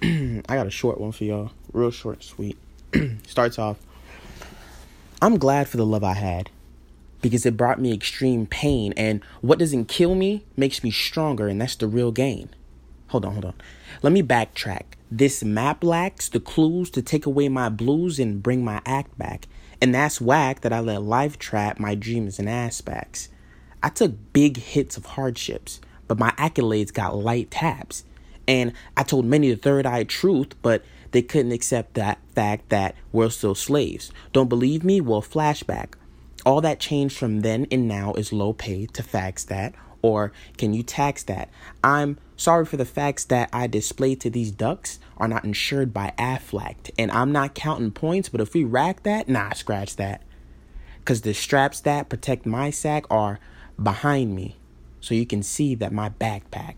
I got a short one for y'all. Real short and sweet. Starts off I'm glad for the love I had because it brought me extreme pain, and what doesn't kill me makes me stronger, and that's the real gain. Hold on, hold on. Let me backtrack. This map lacks the clues to take away my blues and bring my act back. And that's whack that I let life trap my dreams and aspects. I took big hits of hardships, but my accolades got light taps. And I told many the third eye truth, but they couldn't accept that fact that we're still slaves. Don't believe me? Well, flashback. All that changed from then and now is low pay to facts that, or can you tax that? I'm sorry for the facts that I displayed to these ducks are not insured by Aflac, and I'm not counting points, but if we rack that, nah, scratch that. Because the straps that protect my sack are behind me, so you can see that my backpack